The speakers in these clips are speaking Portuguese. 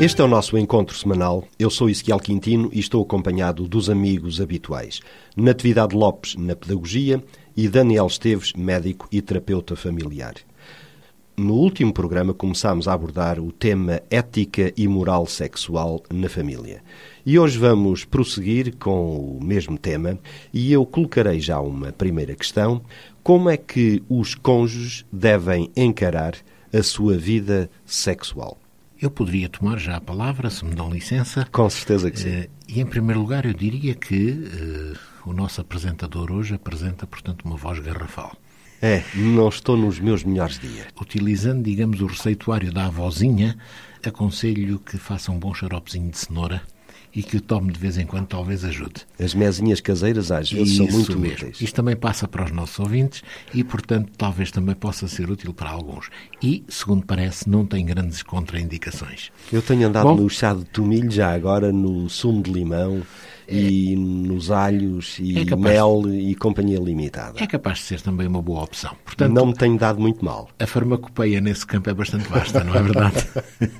Este é o nosso encontro semanal. Eu sou Ezequiel Quintino e estou acompanhado dos amigos habituais. Natividade Lopes, na Pedagogia, e Daniel Esteves, médico e terapeuta familiar. No último programa começámos a abordar o tema ética e moral sexual na família. E hoje vamos prosseguir com o mesmo tema e eu colocarei já uma primeira questão: como é que os cônjuges devem encarar a sua vida sexual? Eu poderia tomar já a palavra, se me dão licença. Com certeza que sim. Eh, e, em primeiro lugar, eu diria que uh, o nosso apresentador hoje apresenta, portanto, uma voz garrafal. É, não estou nos meus melhores dias. Utilizando, digamos, o receituário da avózinha, aconselho que faça um bom xaropezinho de cenoura e que o tome de vez em quando talvez ajude. As mesinhas caseiras às vezes Isso são muito mesmo. úteis. Isto também passa para os nossos ouvintes e, portanto, talvez também possa ser útil para alguns. E, segundo parece, não tem grandes contraindicações. Eu tenho andado Bom, no chá de tomilho já agora, no sumo de limão e nos alhos e é mel e companhia limitada. É capaz de ser também uma boa opção. Portanto, não me tem dado muito mal. A farmacopeia nesse campo é bastante vasta, não é verdade?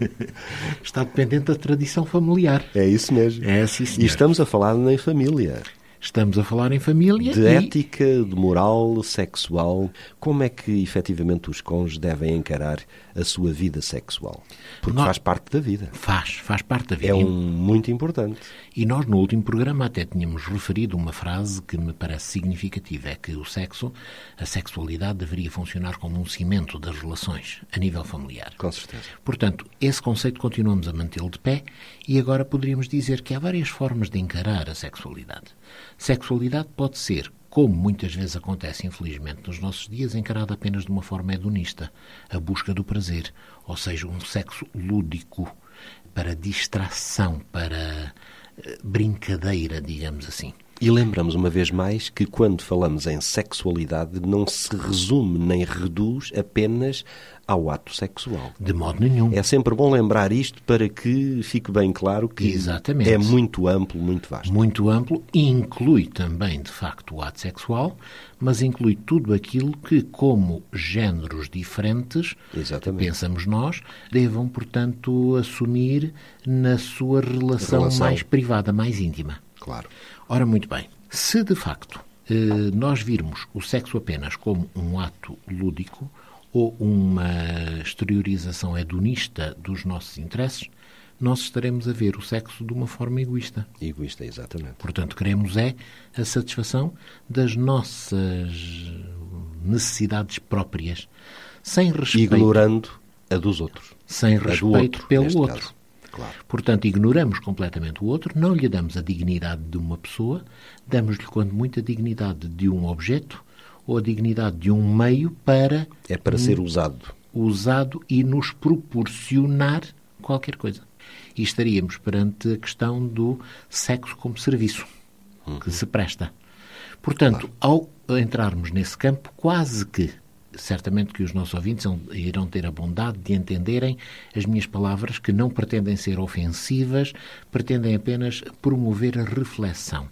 Está dependente da tradição familiar. É isso mesmo. É assim, E estamos a falar em família. Estamos a falar em família. De e... ética, de moral sexual. Como é que efetivamente os cônjuges devem encarar a sua vida sexual? Porque nós... faz parte da vida. Faz, faz parte da vida. É um muito importante. E nós no último programa até tínhamos referido uma frase que me parece significativa: é que o sexo, a sexualidade deveria funcionar como um cimento das relações a nível familiar. Com certeza. Portanto, esse conceito continuamos a mantê-lo de pé e agora poderíamos dizer que há várias formas de encarar a sexualidade. Sexualidade pode ser, como muitas vezes acontece, infelizmente, nos nossos dias, encarada apenas de uma forma hedonista, a busca do prazer, ou seja, um sexo lúdico, para distração, para eh, brincadeira, digamos assim. E lembramos uma vez mais que quando falamos em sexualidade não se resume nem reduz apenas ao ato sexual. De modo nenhum. É sempre bom lembrar isto para que fique bem claro que Exatamente. é muito amplo, muito vasto. Muito amplo, inclui também, de facto, o ato sexual, mas inclui tudo aquilo que, como géneros diferentes, Exatamente. pensamos nós, devam, portanto, assumir na sua relação, relação. mais privada, mais íntima. Claro. Ora, muito bem. Se de facto eh, nós virmos o sexo apenas como um ato lúdico ou uma exteriorização hedonista dos nossos interesses, nós estaremos a ver o sexo de uma forma egoísta. Egoísta, exatamente. Portanto, queremos é a satisfação das nossas necessidades próprias, sem respeito. Ignorando a dos outros. Sem respeito outro, pelo outro. Caso. Claro. Portanto, ignoramos completamente o outro, não lhe damos a dignidade de uma pessoa, damos-lhe, quando muito, a dignidade de um objeto ou a dignidade de um meio para. É para ser usado. Usado e nos proporcionar qualquer coisa. E estaríamos perante a questão do sexo como serviço uhum. que se presta. Portanto, claro. ao entrarmos nesse campo, quase que certamente que os nossos ouvintes irão ter a bondade de entenderem as minhas palavras que não pretendem ser ofensivas, pretendem apenas promover a reflexão.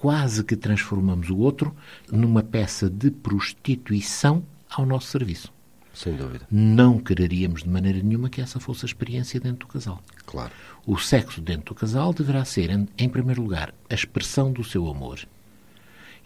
Quase que transformamos o outro numa peça de prostituição ao nosso serviço. Sem dúvida. Não quereríamos de maneira nenhuma que essa fosse a experiência dentro do casal. Claro. O sexo dentro do casal deverá ser, em primeiro lugar, a expressão do seu amor.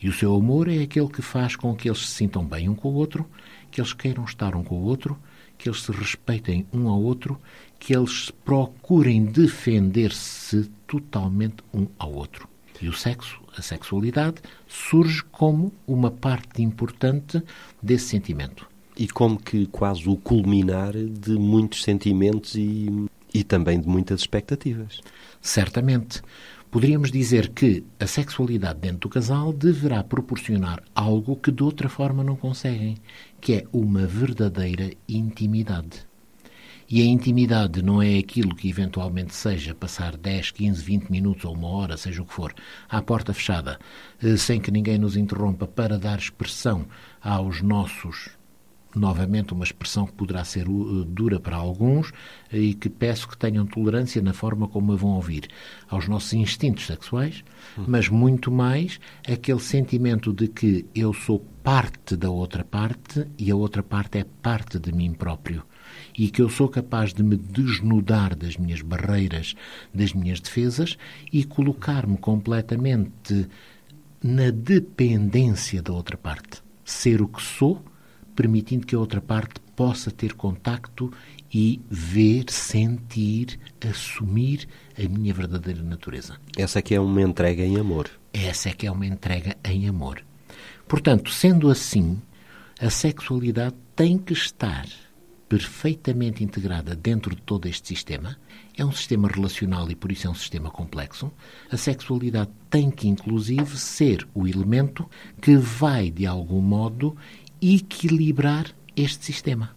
E o seu amor é aquele que faz com que eles se sintam bem um com o outro, que eles queiram estar um com o outro, que eles se respeitem um ao outro, que eles procurem defender-se totalmente um ao outro. E o sexo, a sexualidade, surge como uma parte importante desse sentimento. E como que quase o culminar de muitos sentimentos e, e também de muitas expectativas. Certamente. Poderíamos dizer que a sexualidade dentro do casal deverá proporcionar algo que de outra forma não conseguem, que é uma verdadeira intimidade. E a intimidade não é aquilo que eventualmente seja passar 10, 15, 20 minutos ou uma hora, seja o que for, à porta fechada, eh, sem que ninguém nos interrompa para dar expressão aos nossos novamente uma expressão que poderá ser uh, dura para alguns uh, e que peço que tenham tolerância na forma como a vão ouvir, aos nossos instintos sexuais, mas muito mais aquele sentimento de que eu sou parte da outra parte e a outra parte é parte de mim próprio. E que eu sou capaz de me desnudar das minhas barreiras, das minhas defesas e colocar-me completamente na dependência da outra parte. Ser o que sou permitindo que a outra parte possa ter contacto e ver, sentir, assumir a minha verdadeira natureza. Essa é que é uma entrega em amor. Essa é que é uma entrega em amor. Portanto, sendo assim, a sexualidade tem que estar perfeitamente integrada dentro de todo este sistema. É um sistema relacional e por isso é um sistema complexo. A sexualidade tem que, inclusive, ser o elemento que vai, de algum modo, equilibrar este sistema.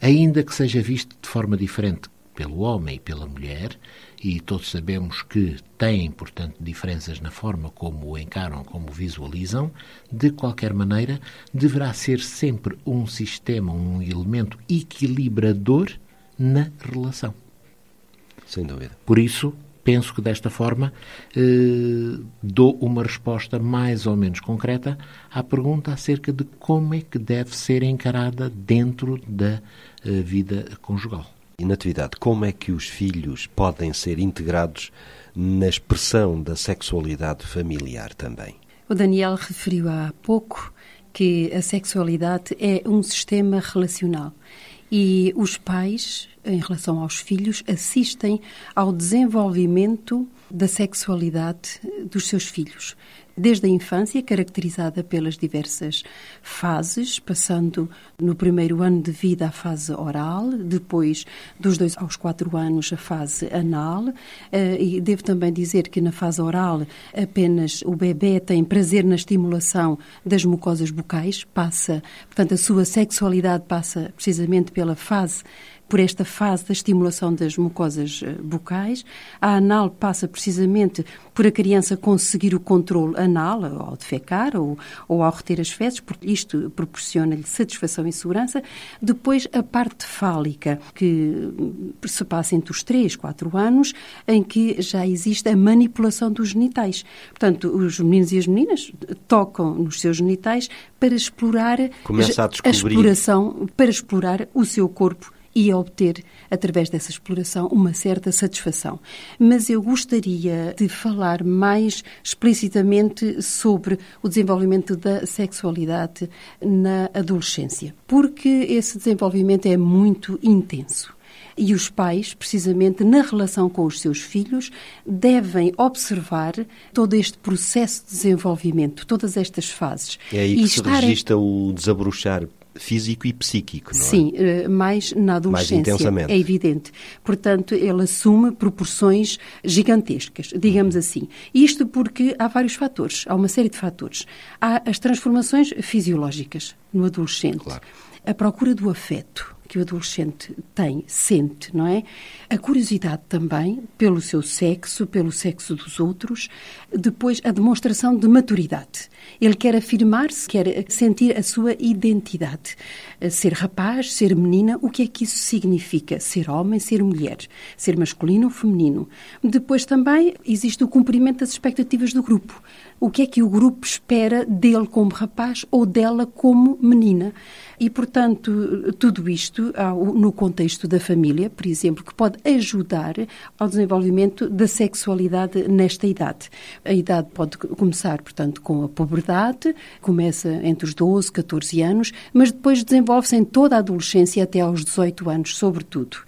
Ainda que seja visto de forma diferente pelo homem e pela mulher, e todos sabemos que têm, portanto, diferenças na forma como o encaram, como o visualizam, de qualquer maneira, deverá ser sempre um sistema, um elemento equilibrador na relação. Sem dúvida. Por isso, penso que desta forma eh, dou uma resposta mais ou menos concreta à pergunta acerca de como é que deve ser encarada dentro da eh, vida conjugal. E, Natividade, como é que os filhos podem ser integrados na expressão da sexualidade familiar também? O Daniel referiu há pouco que a sexualidade é um sistema relacional e os pais, em relação aos filhos, assistem ao desenvolvimento da sexualidade dos seus filhos. Desde a infância, caracterizada pelas diversas fases, passando no primeiro ano de vida a fase oral, depois dos dois aos quatro anos a fase anal, eh, e devo também dizer que na fase oral apenas o bebê tem prazer na estimulação das mucosas bucais, passa, portanto, a sua sexualidade passa precisamente pela fase por esta fase da estimulação das mucosas eh, bucais. A anal passa precisamente por a criança conseguir o controle anal ao defecar ou, ou ao reter as fezes, porque isto proporciona-lhe satisfação e segurança. Depois, a parte fálica, que hum, se passa entre os 3, 4 anos, em que já existe a manipulação dos genitais. Portanto, os meninos e as meninas tocam nos seus genitais para explorar Começa a, a exploração, para explorar o seu corpo e a obter, através dessa exploração, uma certa satisfação. Mas eu gostaria de falar mais explicitamente sobre o desenvolvimento da sexualidade na adolescência, porque esse desenvolvimento é muito intenso. E os pais, precisamente na relação com os seus filhos, devem observar todo este processo de desenvolvimento, todas estas fases. É aí que e se registra o desabrochar físico e psíquico, não Sim, é? Sim, mais na adolescência. Mais intensamente. É evidente. Portanto, ele assume proporções gigantescas, digamos uhum. assim. Isto porque há vários fatores, há uma série de fatores. Há as transformações fisiológicas no adolescente. Claro. A procura do afeto, que o adolescente tem, sente, não é? A curiosidade também pelo seu sexo, pelo sexo dos outros. Depois, a demonstração de maturidade. Ele quer afirmar-se, quer sentir a sua identidade. Ser rapaz, ser menina, o que é que isso significa? Ser homem, ser mulher. Ser masculino ou feminino. Depois também existe o cumprimento das expectativas do grupo. O que é que o grupo espera dele como rapaz ou dela como menina? E, portanto, tudo isto no contexto da família, por exemplo, que pode ajudar ao desenvolvimento da sexualidade nesta idade. A idade pode começar, portanto, com a puberdade, começa entre os 12, 14 anos, mas depois desenvolve-se em toda a adolescência até aos 18 anos, sobretudo.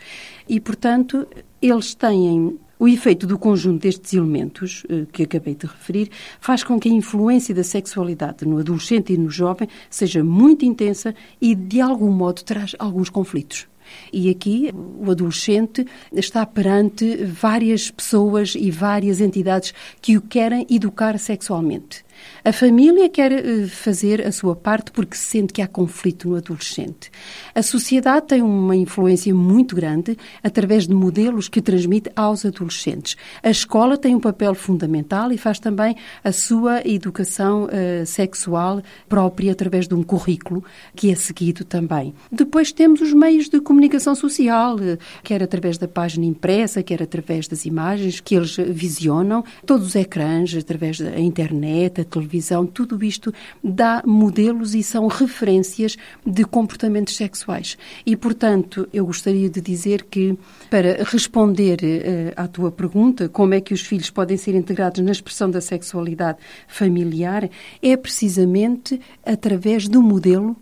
E, portanto, eles têm o efeito do conjunto destes elementos eh, que acabei de referir faz com que a influência da sexualidade no adolescente e no jovem seja muito intensa e, de algum modo, traz alguns conflitos. E aqui o adolescente está perante várias pessoas e várias entidades que o querem educar sexualmente. A família quer eh, fazer a sua parte porque sente que há conflito no adolescente. A sociedade tem uma influência muito grande através de modelos que transmite aos adolescentes. A escola tem um papel fundamental e faz também a sua educação uh, sexual própria através de um currículo que é seguido também. Depois temos os meios de comunicação social, uh, quer através da página impressa, quer através das imagens que eles visionam, todos os ecrãs, através da internet, televisão, tudo isto dá modelos e são referências de comportamentos sexuais. E, portanto, eu gostaria de dizer que, para responder uh, à tua pergunta, como é que os filhos podem ser integrados na expressão da sexualidade familiar, é precisamente através do modelo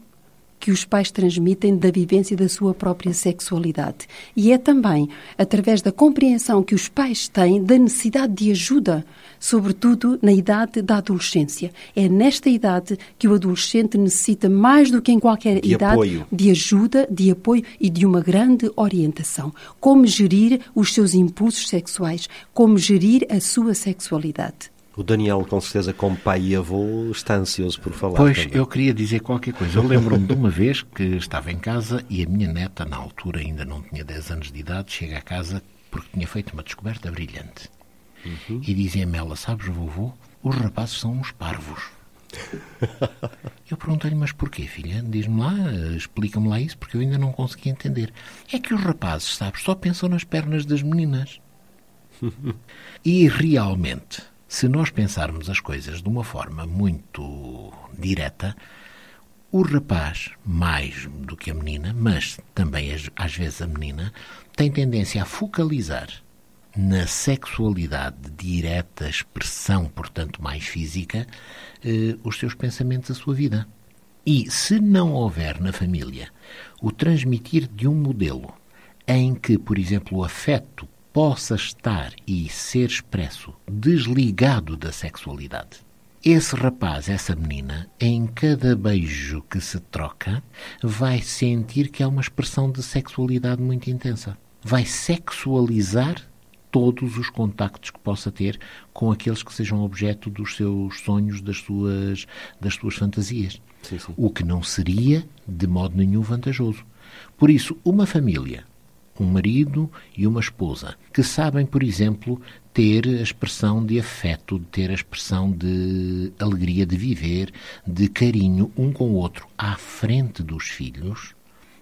que os pais transmitem da vivência da sua própria sexualidade. E é também através da compreensão que os pais têm da necessidade de ajuda, sobretudo na idade da adolescência. É nesta idade que o adolescente necessita mais do que em qualquer de idade apoio. de ajuda, de apoio e de uma grande orientação. Como gerir os seus impulsos sexuais, como gerir a sua sexualidade. O Daniel, com certeza, como pai e avô, está ansioso por falar. Pois, também. eu queria dizer qualquer coisa. Eu lembro-me de uma vez que estava em casa e a minha neta, na altura ainda não tinha 10 anos de idade, chega a casa porque tinha feito uma descoberta brilhante. Uhum. E dizia-me ela, sabes, vovô, os rapazes são uns parvos. Eu perguntei-lhe, mas porquê, filha? Diz-me lá, explica-me lá isso, porque eu ainda não consegui entender. É que os rapazes, sabes, só pensam nas pernas das meninas. E realmente, se nós pensarmos as coisas de uma forma muito direta, o rapaz, mais do que a menina, mas também às vezes a menina, tem tendência a focalizar na sexualidade direta, expressão, portanto, mais física, eh, os seus pensamentos, a sua vida. E se não houver na família o transmitir de um modelo em que, por exemplo, o afeto possa estar e ser expresso desligado da sexualidade. Esse rapaz, essa menina, em cada beijo que se troca, vai sentir que é uma expressão de sexualidade muito intensa. Vai sexualizar todos os contactos que possa ter com aqueles que sejam objeto dos seus sonhos, das suas, das suas fantasias. Sim, sim. O que não seria, de modo nenhum, vantajoso. Por isso, uma família um marido e uma esposa, que sabem, por exemplo, ter a expressão de afeto, de ter a expressão de alegria de viver, de carinho um com o outro à frente dos filhos,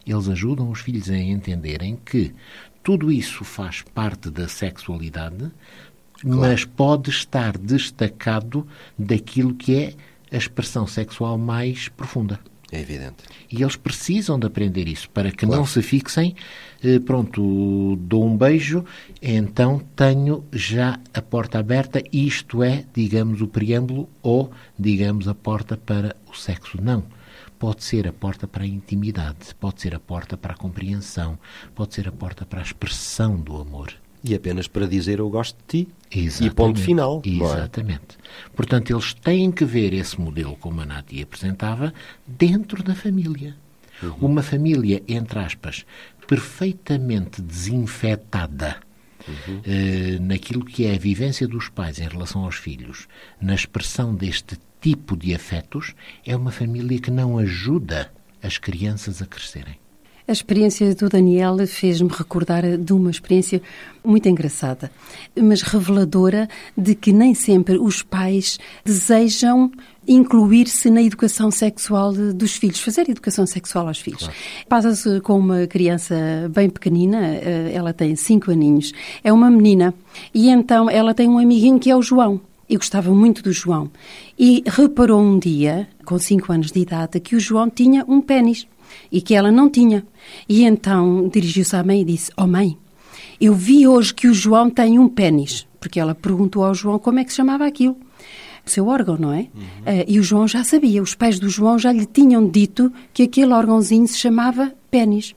eles ajudam os filhos a entenderem que tudo isso faz parte da sexualidade, claro. mas pode estar destacado daquilo que é a expressão sexual mais profunda. É evidente. E eles precisam de aprender isso para que claro. não se fixem, eh, pronto, dou um beijo, então tenho já a porta aberta, isto é, digamos, o preâmbulo ou, digamos, a porta para o sexo. Não. Pode ser a porta para a intimidade, pode ser a porta para a compreensão, pode ser a porta para a expressão do amor. E apenas para dizer eu gosto de ti. Exatamente. E ponto final. Exatamente. É? Portanto, eles têm que ver esse modelo, como a Nati apresentava, dentro da família. Uhum. Uma família, entre aspas, perfeitamente desinfetada uhum. eh, naquilo que é a vivência dos pais em relação aos filhos, na expressão deste tipo de afetos, é uma família que não ajuda as crianças a crescerem. A experiência do Daniel fez-me recordar de uma experiência muito engraçada, mas reveladora de que nem sempre os pais desejam incluir-se na educação sexual dos filhos, fazer educação sexual aos filhos. Claro. Passa-se com uma criança bem pequenina, eh, ela tem cinco aninhos, é uma menina, e então ela tem um amiguinho que é o João. E gostava muito do João. E reparou um dia, com cinco anos de idade, que o João tinha um pênis e que ela não tinha. E então dirigiu-se à mãe e disse: Oh mãe, eu vi hoje que o João tem um pênis. Porque ela perguntou ao João como é que se chamava aquilo. O seu órgão, não é? Uhum. Uh, e o João já sabia, os pais do João já lhe tinham dito que aquele órgãozinho se chamava pênis.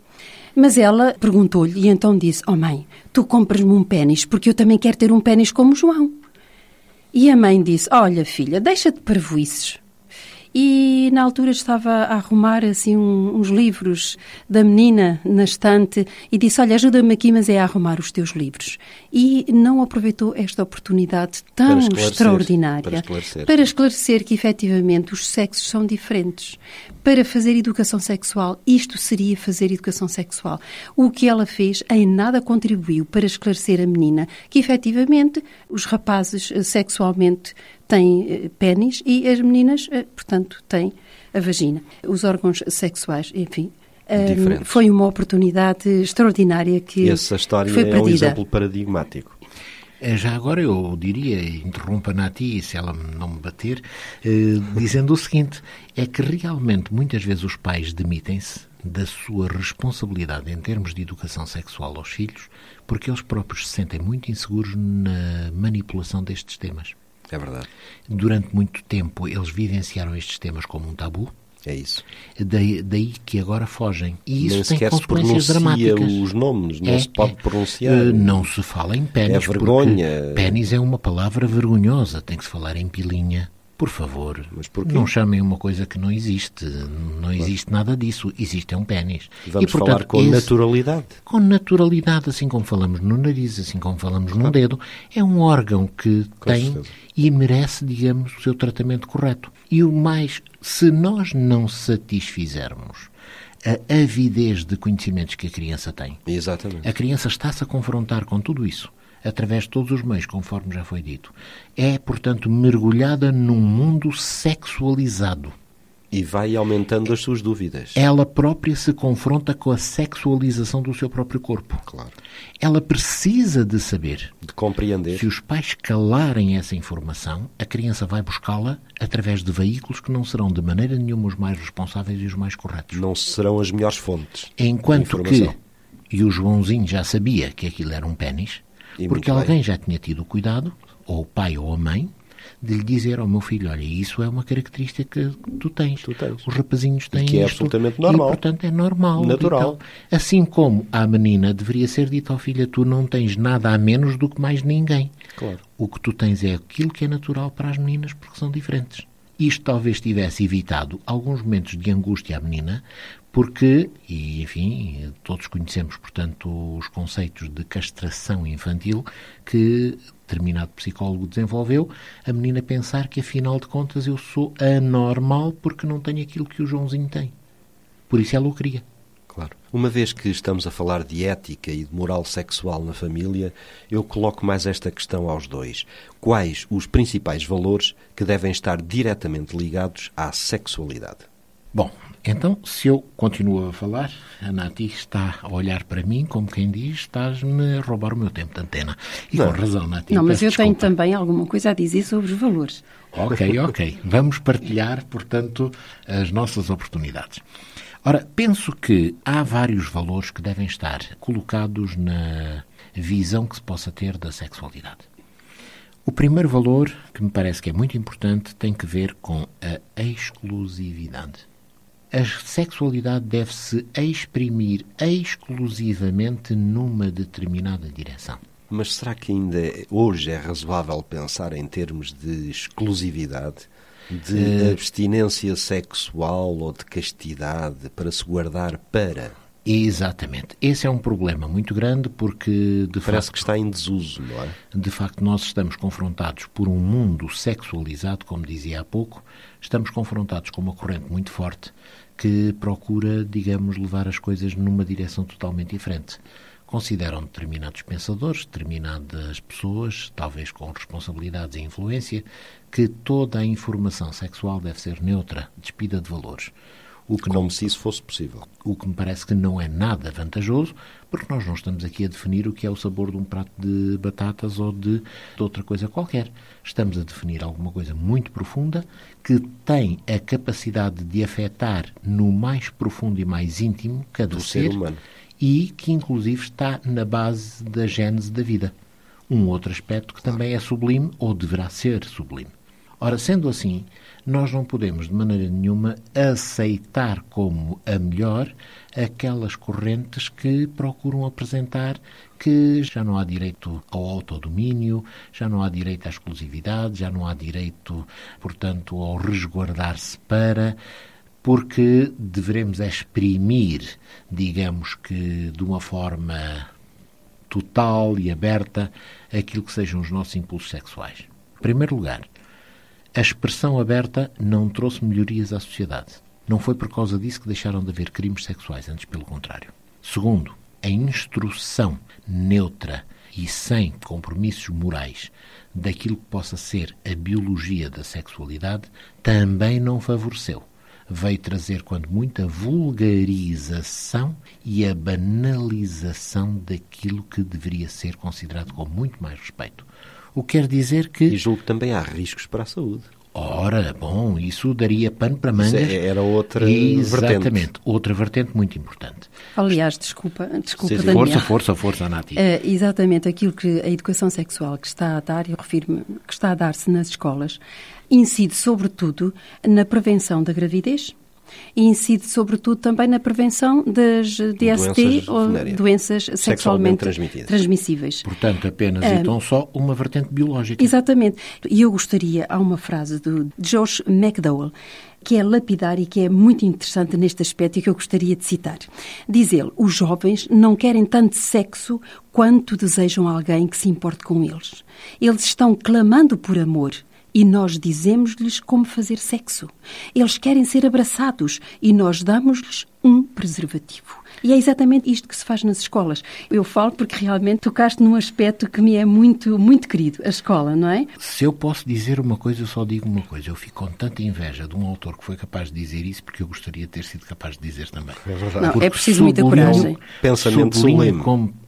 Mas ela perguntou-lhe e então disse: Oh mãe, tu compras-me um pênis porque eu também quero ter um pênis como o João. E a mãe disse: Olha, filha, deixa de parvoices. E na altura estava a arrumar assim um, uns livros da menina na estante e disse: Olha, ajuda-me aqui, mas é a arrumar os teus livros. E não aproveitou esta oportunidade tão extraordinária para esclarecer. para esclarecer que efetivamente os sexos são diferentes. Para fazer educação sexual, isto seria fazer educação sexual. O que ela fez em nada contribuiu para esclarecer a menina que efetivamente os rapazes eh, sexualmente têm eh, pênis e as meninas, eh, portanto, têm a vagina. Os órgãos sexuais, enfim. eh, Diferentes. Foi uma oportunidade extraordinária que Essa história foi é um perdida. exemplo paradigmático. Já agora eu diria, interrompa Nati, se ela não me bater, eh, dizendo o seguinte: é que realmente muitas vezes os pais demitem-se da sua responsabilidade em termos de educação sexual aos filhos, porque eles próprios se sentem muito inseguros na manipulação destes temas. É verdade. Durante muito tempo eles vivenciaram estes temas como um tabu, É isso. daí, daí que agora fogem. E isso Nem tem se consequências pronuncia dramáticas. os nomes, não É, se pode é. pronunciar. Eh, não se fala em pênis. É vergonha. Pênis é uma palavra vergonhosa. Tem que se falar em pilinha. Por favor, não chamem uma coisa que não existe. Não existe nada disso. Existe é um pênis. Vamos e, portanto, falar com esse- naturalidade. com naturalidade, assim como falamos no nariz, assim como falamos num dedo, é um órgão que tem certeza. e merece, digamos, o seu tratamento correto. E o mais, se nós não satisfizermos a avidez de conhecimentos que a criança tem, Exatamente. a criança está-se a confrontar com tudo isso através de todos os meios, conforme já foi dito. É, portanto, mergulhada num mundo sexualizado. E vai aumentando as suas dúvidas. Ela própria se confronta com a sexualização do seu próprio corpo. Claro. Ela precisa de saber. De compreender. Se os pais calarem essa informação, a criança vai buscá-la através de veículos que não serão de maneira nenhuma os mais responsáveis e os mais corretos. Não serão as melhores fontes. Enquanto que, e o Joãozinho já sabia que aquilo era um pênis, E porque muito bem. alguém já tinha tido o cuidado, ou o pai ou a mãe, de lhe dizer ao meu filho, olha, isso é uma característica que tu tens. Tu tens. Os rapazinhos têm que é isto, absolutamente normal. E, portanto, é normal. Natural. e tal. Assim como à menina deveria ser dito ao filho, tu não tens nada a menos do que mais ninguém. Claro. O que tu tens é aquilo que é natural para as meninas, porque são diferentes. Isto talvez tivesse evitado alguns momentos de angústia à menina, porque, e enfim, todos conhecemos, portanto, os conceitos de castração infantil que determinado psicólogo desenvolveu, a menina pensar que, afinal de contas, eu sou anormal porque não tenho aquilo que o Joãozinho tem. Por isso ela o queria. Claro. Uma vez que estamos a falar de ética e de moral sexual na família, eu coloco mais esta questão aos dois. Quais os principais valores que devem estar diretamente ligados à sexualidade? Bom, então, se eu continuo a falar, a Nati está a olhar para mim como quem diz, estás-me a roubar o meu tempo de antena. E Não. com razão, Nati. Não, mas eu tenho desculpa. também alguma coisa a dizer sobre os valores. Ok, ok. Vamos partilhar, portanto, as nossas oportunidades. Ora, penso que há vários valores que devem estar colocados na visão que se possa ter da sexualidade. O primeiro valor, que me parece que é muito importante, tem que ver com a exclusividade. A sexualidade deve-se exprimir exclusivamente numa determinada direção. Mas será que ainda hoje é razoável pensar em termos de exclusividade, de Eh, abstinência sexual ou de castidade para se guardar para? Exatamente. Esse é um problema muito grande porque, de Parece facto, que está em desuso, não é? de facto, nós estamos confrontados por um mundo sexualizado, como dizia há pouco, estamos confrontados com uma corrente muito forte que procura, digamos, levar as coisas numa direção totalmente diferente. Consideram determinados pensadores, determinadas pessoas, talvez com responsabilidades e influência, que toda a informação sexual deve ser neutra, despida de valores. O que não Como se isso fosse possível. o que me parece que não é nada vantajoso, porque nós não estamos aqui a definir o que é o sabor de um prato de batatas ou de, de outra coisa qualquer. Estamos a definir alguma coisa muito profunda que tem a capacidade de afetar no mais profundo e mais íntimo cada Do ser humano. e que inclusive está na base da gênese da vida. Um outro aspecto que também é sublime ou deverá ser sublime. Ora, sendo assim, nós não podemos de maneira nenhuma aceitar como a melhor aquelas correntes que procuram apresentar que já não há direito ao autodomínio, já não há direito à exclusividade, já não há direito, portanto, ao resguardar-se para porque deveremos exprimir, digamos que de uma forma total e aberta, aquilo que sejam os nossos impulsos sexuais. Em primeiro lugar, a expressão aberta não trouxe melhorias à sociedade. Não foi por causa disso que deixaram de haver crimes sexuais, antes pelo contrário. Segundo, a instrução neutra e sem compromissos morais daquilo que possa ser a biologia da sexualidade também não favoreceu. Veio trazer, quando muita vulgarização e a banalização daquilo que deveria ser considerado com muito mais respeito. O que quer dizer que. E julgo que também há riscos para a saúde. Ora, bom, isso daria pano para mangas. Isso é, era outra Exatamente, vertente. outra vertente muito importante. Aliás, desculpa, desculpa Sim, Daniel. Força, força, força, Nati. Uh, exatamente aquilo que a educação sexual que está a dar, eu refiro-me, que está a dar-se nas escolas, incide sobretudo na prevenção da gravidez, e incide sobretudo também na prevenção das DST Doenças ou doenças Sexualmente sexualmente transmitidas. transmissíveis. Portanto, apenas Ah, e tão só uma vertente biológica. Exatamente. E eu gostaria, há uma frase do Josh McDowell que é lapidar e que é muito interessante neste aspecto e que eu gostaria de citar. Diz ele, os jovens não querem tanto sexo quanto desejam alguém que se importe com eles. Eles estão clamando por amor e nós dizemos-lhes como fazer sexo. Eles querem ser abraçados e nós damos-lhes um preservativo. E é exatamente isto que se faz nas escolas. Eu falo porque realmente tocaste num aspecto que me é muito, muito querido, a escola, não é? Se eu posso dizer uma coisa, eu só digo uma coisa. Eu fico com tanta inveja de um autor que foi capaz de dizer isso, porque eu gostaria de ter sido capaz de dizer também. É verdade. Não, Porque é preciso muita coragem. Pensamento sublime.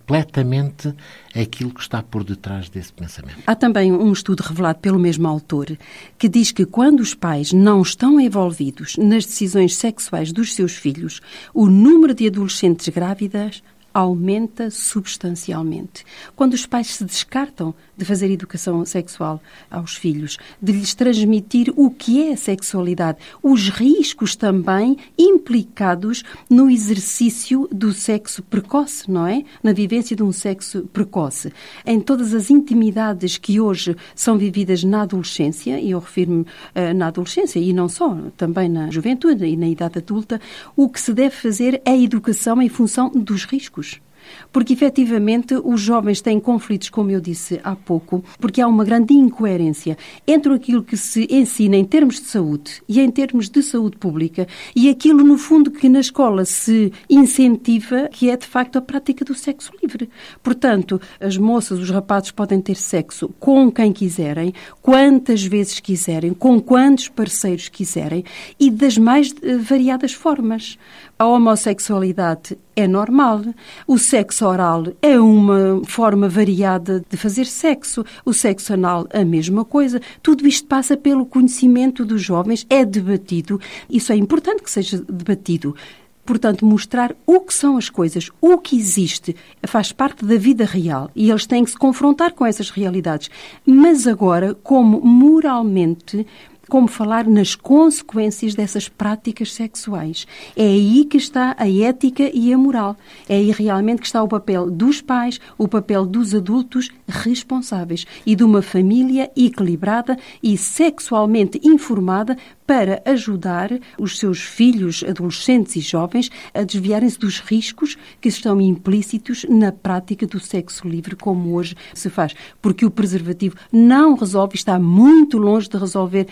Completamente aquilo que está por detrás desse pensamento. Há também um estudo revelado pelo mesmo autor que diz que quando os pais não estão envolvidos nas decisões sexuais dos seus filhos, o número de adolescentes grávidas aumenta substancialmente. Quando os pais se descartam de fazer educação sexual aos filhos, de lhes transmitir o que é a sexualidade, os riscos também implicados no exercício do sexo precoce, não é? Na vivência de um sexo precoce. Em todas as intimidades que hoje são vividas na adolescência, e eu refiro-me eh, na adolescência e não só, também na juventude e na idade adulta, o que se deve fazer é a educação em função dos riscos. Porque, efetivamente, os jovens têm conflitos, como eu disse há pouco, porque há uma grande incoerência entre aquilo que se ensina em termos de saúde e em termos de saúde pública e aquilo, no fundo, que na escola se incentiva, que é, de facto, a prática do sexo livre. Portanto, as moças, os rapazes podem ter sexo com quem quiserem, quantas vezes quiserem, com quantos parceiros quiserem e das mais eh, variadas formas. A homossexualidade é normal. O sexo oral é uma forma variada de fazer sexo. O sexo anal, a mesma coisa. Tudo isto passa pelo conhecimento dos jovens, é debatido. Isso é importante que seja debatido. Portanto, mostrar o que são as coisas, o que existe, faz parte da vida real e eles têm que se confrontar com essas realidades. Mas agora, como moralmente como falar nas consequências dessas práticas sexuais. É aí que está a ética e a moral. É aí realmente que está o papel dos pais, o papel dos adultos responsáveis e de uma família equilibrada e sexualmente informada para ajudar os seus filhos, adolescentes e jovens a desviarem-se dos riscos que estão implícitos na prática do sexo livre, como hoje se faz. Porque o preservativo não resolve, está muito longe de resolver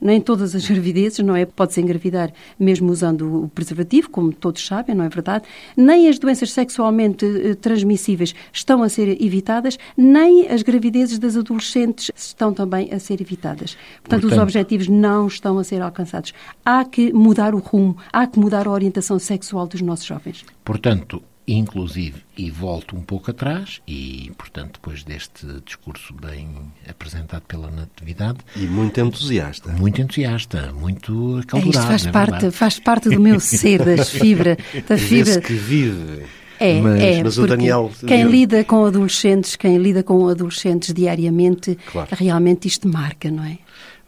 nem todas as gravidezes, não é? Pode-se engravidar mesmo usando o preservativo, como todos sabem, não é verdade? Nem as doenças sexualmente eh, transmissíveis estão a ser evitadas, nem as gravidezes das adolescentes estão também a ser evitadas. Portanto, os Portanto- objetivos não estão a ser alcançados. Há que mudar o rumo, há que mudar a orientação sexual dos nossos jovens. Portanto, inclusive, e volto um pouco atrás, e, portanto, depois deste discurso bem apresentado pela Natividade, E muito entusiasta. muito entusiasta, muito É, acalorado. isto faz é parte, verdade. faz parte do meu ser, das fibra, da fibra. que vive. É, Mas- é, mas o Daniel- quem lida com adolescentes, quem lida com adolescentes diariamente, Claro. realmente isto marca, não é?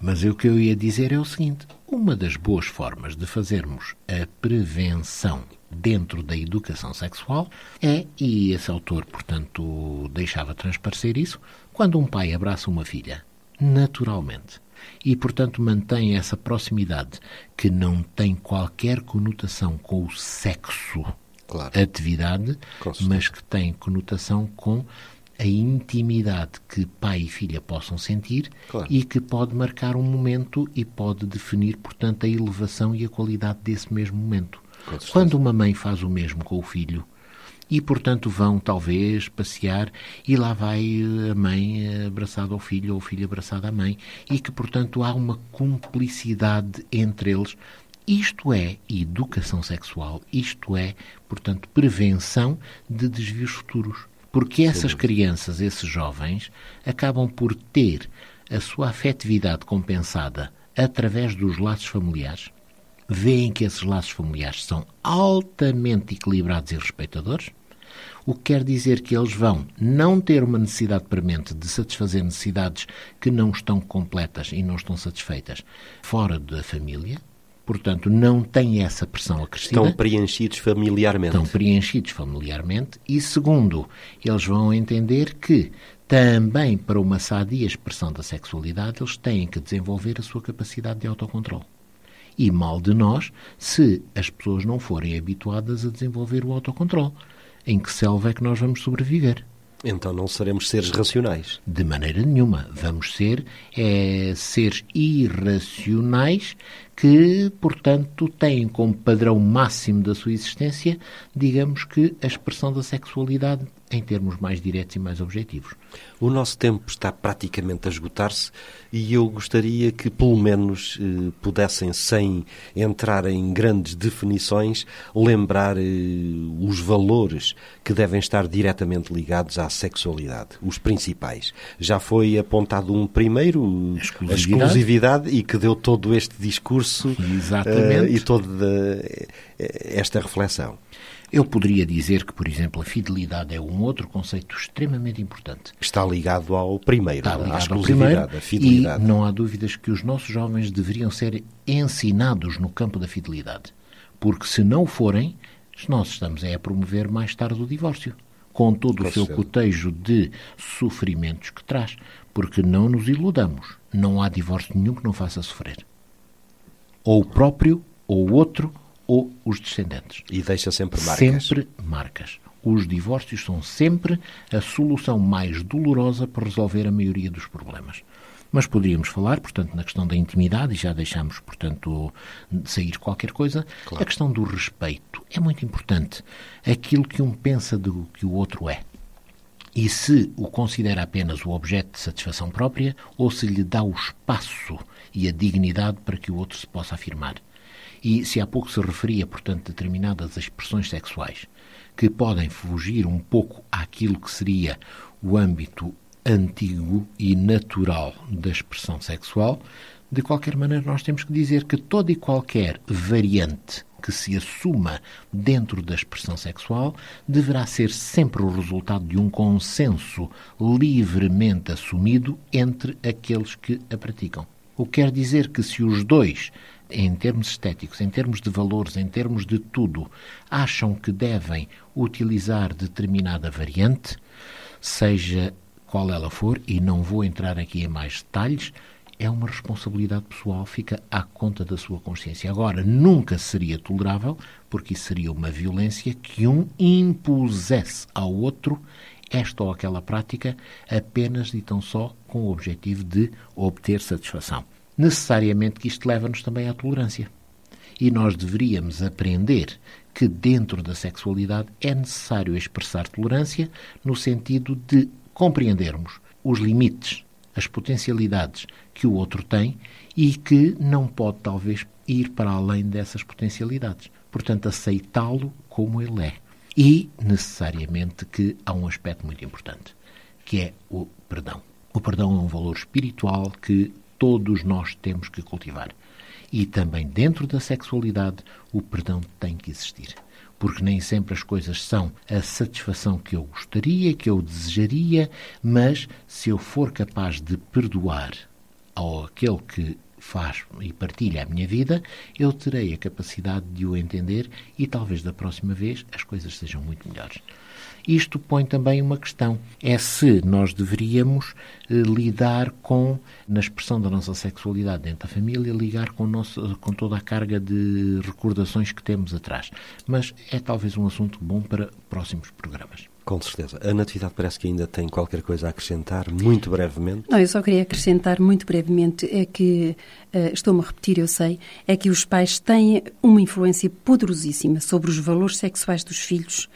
Mas o que eu ia dizer é o seguinte: uma das boas formas de fazermos a prevenção dentro da educação sexual é, e esse autor, portanto, deixava transparecer isso, quando um pai abraça uma filha, naturalmente, e, portanto, mantém essa proximidade que não tem qualquer conotação com o sexo, Claro. atividade, mas que tem conotação com a intimidade que pai e filha possam sentir Claro. e que pode marcar um momento e pode definir, portanto, a elevação e a qualidade desse mesmo momento. Quando uma mãe faz o mesmo com o filho e, portanto, vão talvez passear e lá vai eh, a mãe eh, abraçada ao filho ou o filho abraçado à mãe e que, portanto, há uma cumplicidade entre eles. Isto é educação sexual, isto é, portanto, prevenção de desvios futuros. Porque essas crianças, esses jovens, acabam por ter a sua afetividade compensada através dos laços familiares, veem que esses laços familiares são altamente equilibrados e respeitadores, o que quer dizer que eles vão não ter uma necessidade premente de satisfazer necessidades que não estão completas e não estão satisfeitas fora da família, portanto, não têm essa pressão acrescida. Estão preenchidos familiarmente. Estão preenchidos familiarmente e, segundo, eles vão entender que também para uma sadia expressão da sexualidade eles têm que desenvolver a sua capacidade de autocontrole. E mal de nós se as pessoas não forem habituadas a desenvolver o autocontrole. Em que selva é que nós vamos sobreviver? Então não seremos seres racionais. De maneira nenhuma. Vamos ser é, seres irracionais que, portanto, têm como padrão máximo da sua existência, digamos que a expressão da sexualidade em termos mais diretos e mais objetivos. O nosso tempo está praticamente a esgotar-se e eu gostaria que, pelo menos, eh, pudessem, sem entrar em grandes definições, lembrar eh, os valores que devem estar diretamente ligados à sexualidade, os principais. Já foi apontado um primeiro, A exclusividade. a exclusividade, e que deu todo este discurso eh, e toda eh, esta reflexão. Eu poderia dizer que, por exemplo, a fidelidade é um outro conceito extremamente importante. Está ligado ao primeiro, Está à ligado ao exclusividade, primeiro à fidelidade. e não há dúvidas que os nossos jovens deveriam ser ensinados no campo da fidelidade. Porque se não forem, nós estamos é a promover mais tarde o divórcio. Com todo o seu cotejo de sofrimentos que traz. Porque não nos iludamos. Não há divórcio nenhum que não faça sofrer. Ou o próprio, ou o outro, ou os descendentes. E deixa sempre marcas. Sempre marcas. Os divórcios são sempre a solução mais dolorosa para resolver a maioria dos problemas. Mas poderíamos falar, portanto, na questão da intimidade, e já deixamos, portanto, sair qualquer coisa, a questão do respeito. É muito importante. Aquilo que um pensa do que o outro é. E se o considera apenas o objeto de satisfação própria, ou se lhe dá o espaço e a dignidade para que o outro se possa afirmar. E se há pouco se referia, portanto, a determinadas expressões sexuais que podem fugir um pouco àquilo que seria o âmbito antigo e natural da expressão sexual, de qualquer maneira nós temos que dizer que toda e qualquer variante que se assuma dentro da expressão sexual deverá ser sempre o resultado de um consenso livremente assumido entre aqueles que a praticam. O que quer dizer que se os dois, em termos estéticos, em termos de valores, em termos de tudo, acham que devem utilizar determinada variante, seja qual ela for, e não vou entrar aqui em mais detalhes, é uma responsabilidade pessoal, fica à conta da sua consciência. Agora, nunca seria tolerável, porque isso seria uma violência que um impusesse ao outro esta ou aquela prática apenas e tão só com o objetivo de obter satisfação. Necessariamente que isto leva-nos também à tolerância. E nós deveríamos aprender que dentro da sexualidade é necessário expressar tolerância no sentido de compreendermos os limites, as potencialidades que o outro tem e que não pode talvez ir para além dessas potencialidades. Portanto, aceitá-lo como ele é. E, necessariamente, que há um aspecto muito importante, que é o perdão. O perdão é um valor espiritual que todos nós temos que cultivar. E também dentro da sexualidade, o perdão tem que existir. Porque nem sempre as coisas são a satisfação que eu gostaria, que eu desejaria, mas se eu for capaz de perdoar ou aquele que faz e partilha a minha vida, eu terei a capacidade de o entender e talvez da próxima vez as coisas sejam muito melhores. Isto põe também uma questão: é se nós deveríamos eh, lidar com, na expressão da nossa sexualidade dentro da família, ligar com, nosso, com toda a carga de recordações que temos atrás. Mas é talvez um assunto bom para próximos programas. Com certeza. A Natividade parece que ainda tem qualquer coisa a acrescentar, muito brevemente. Não, eu só queria acrescentar muito brevemente, é que, uh, estou-me a repetir, eu sei, é que os pais têm uma influência poderosíssima sobre os valores sexuais dos filhos,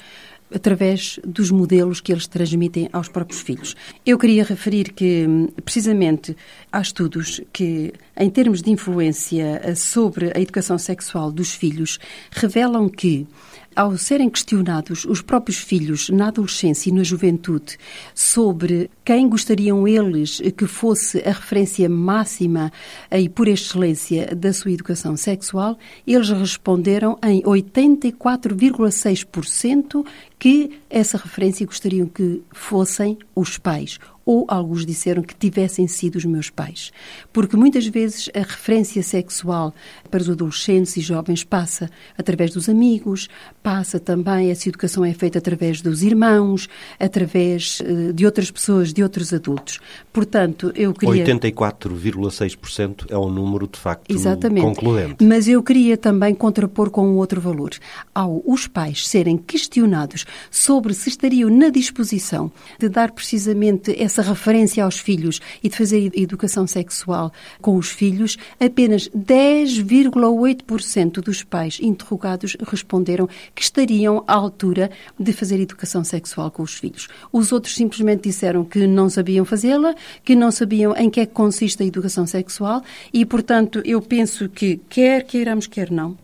através dos modelos que eles transmitem aos próprios filhos. Eu queria referir que, precisamente, há estudos que, em termos de influência sobre a educação sexual dos filhos, revelam que ao serem questionados os próprios filhos na adolescência e na juventude sobre quem gostariam eles que fosse a referência máxima e por excelência da sua educação sexual, eles responderam em 84,6% que essa referência gostariam que fossem os pais ou alguns disseram que tivessem sido os meus pais. Porque muitas vezes a referência sexual para os adolescentes e jovens passa através dos amigos, passa também, essa educação é feita através dos irmãos, através eh, de outras pessoas, de outros adultos. Portanto, eu queria... 84,6% é um número, de facto, Exatamente. concluente. Mas eu queria também contrapor com um outro valor. Ao os pais serem questionados sobre se estariam na disposição de dar precisamente essa referência aos filhos e de fazer educação sexual com os filhos, apenas 10,8% dos pais interrogados responderam que estariam à altura de fazer educação sexual com os filhos. Os outros simplesmente disseram que não sabiam fazê-la, que não sabiam em que é que consiste a educação sexual e, portanto, eu penso que quer queiramos, quer não,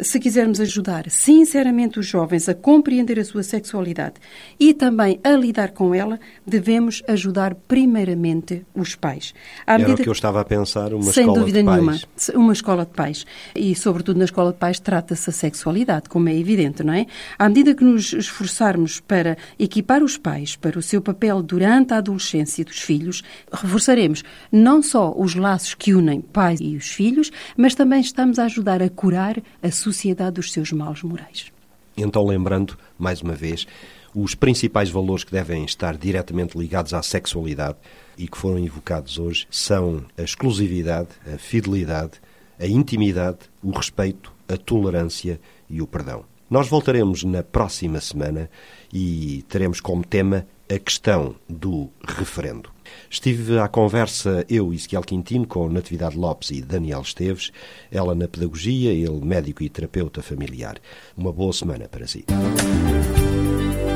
se quisermos ajudar sinceramente os jovens a compreender a sua sexualidade e também a lidar com ela, devemos ajudar primeiramente os pais. À Era o que eu estava a pensar, uma sem escola dúvida de nenhuma, pais. uma escola de pais. E, sobretudo, na escola de pais trata-se a sexualidade, como é evidente, não é? À medida que nos esforçarmos para equipar os pais para o seu papel durante a adolescência dos filhos, reforçaremos não só os laços que unem pais e os filhos, mas também estamos a ajudar a curar a sociedade dos seus maus morais. Então, lembrando, mais uma vez, os principais valores que devem estar diretamente ligados à sexualidade e que foram invocados hoje são a exclusividade, a fidelidade, a intimidade, o respeito, a tolerância e o perdão. Nós voltaremos na próxima semana e teremos como tema a questão do referendo. Estive à conversa, eu, Ezequiel Quintino, com Natividade Lopes e Daniel Esteves, ela na pedagogia, ele médico e terapeuta familiar. Uma boa semana para si.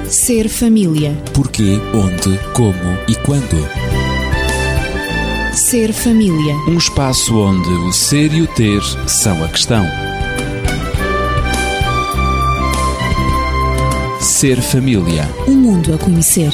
Ser família. Porquê, onde, como e quando. Ser família. Um espaço onde o ser e o ter são a questão. Ser família. Um mundo a conhecer.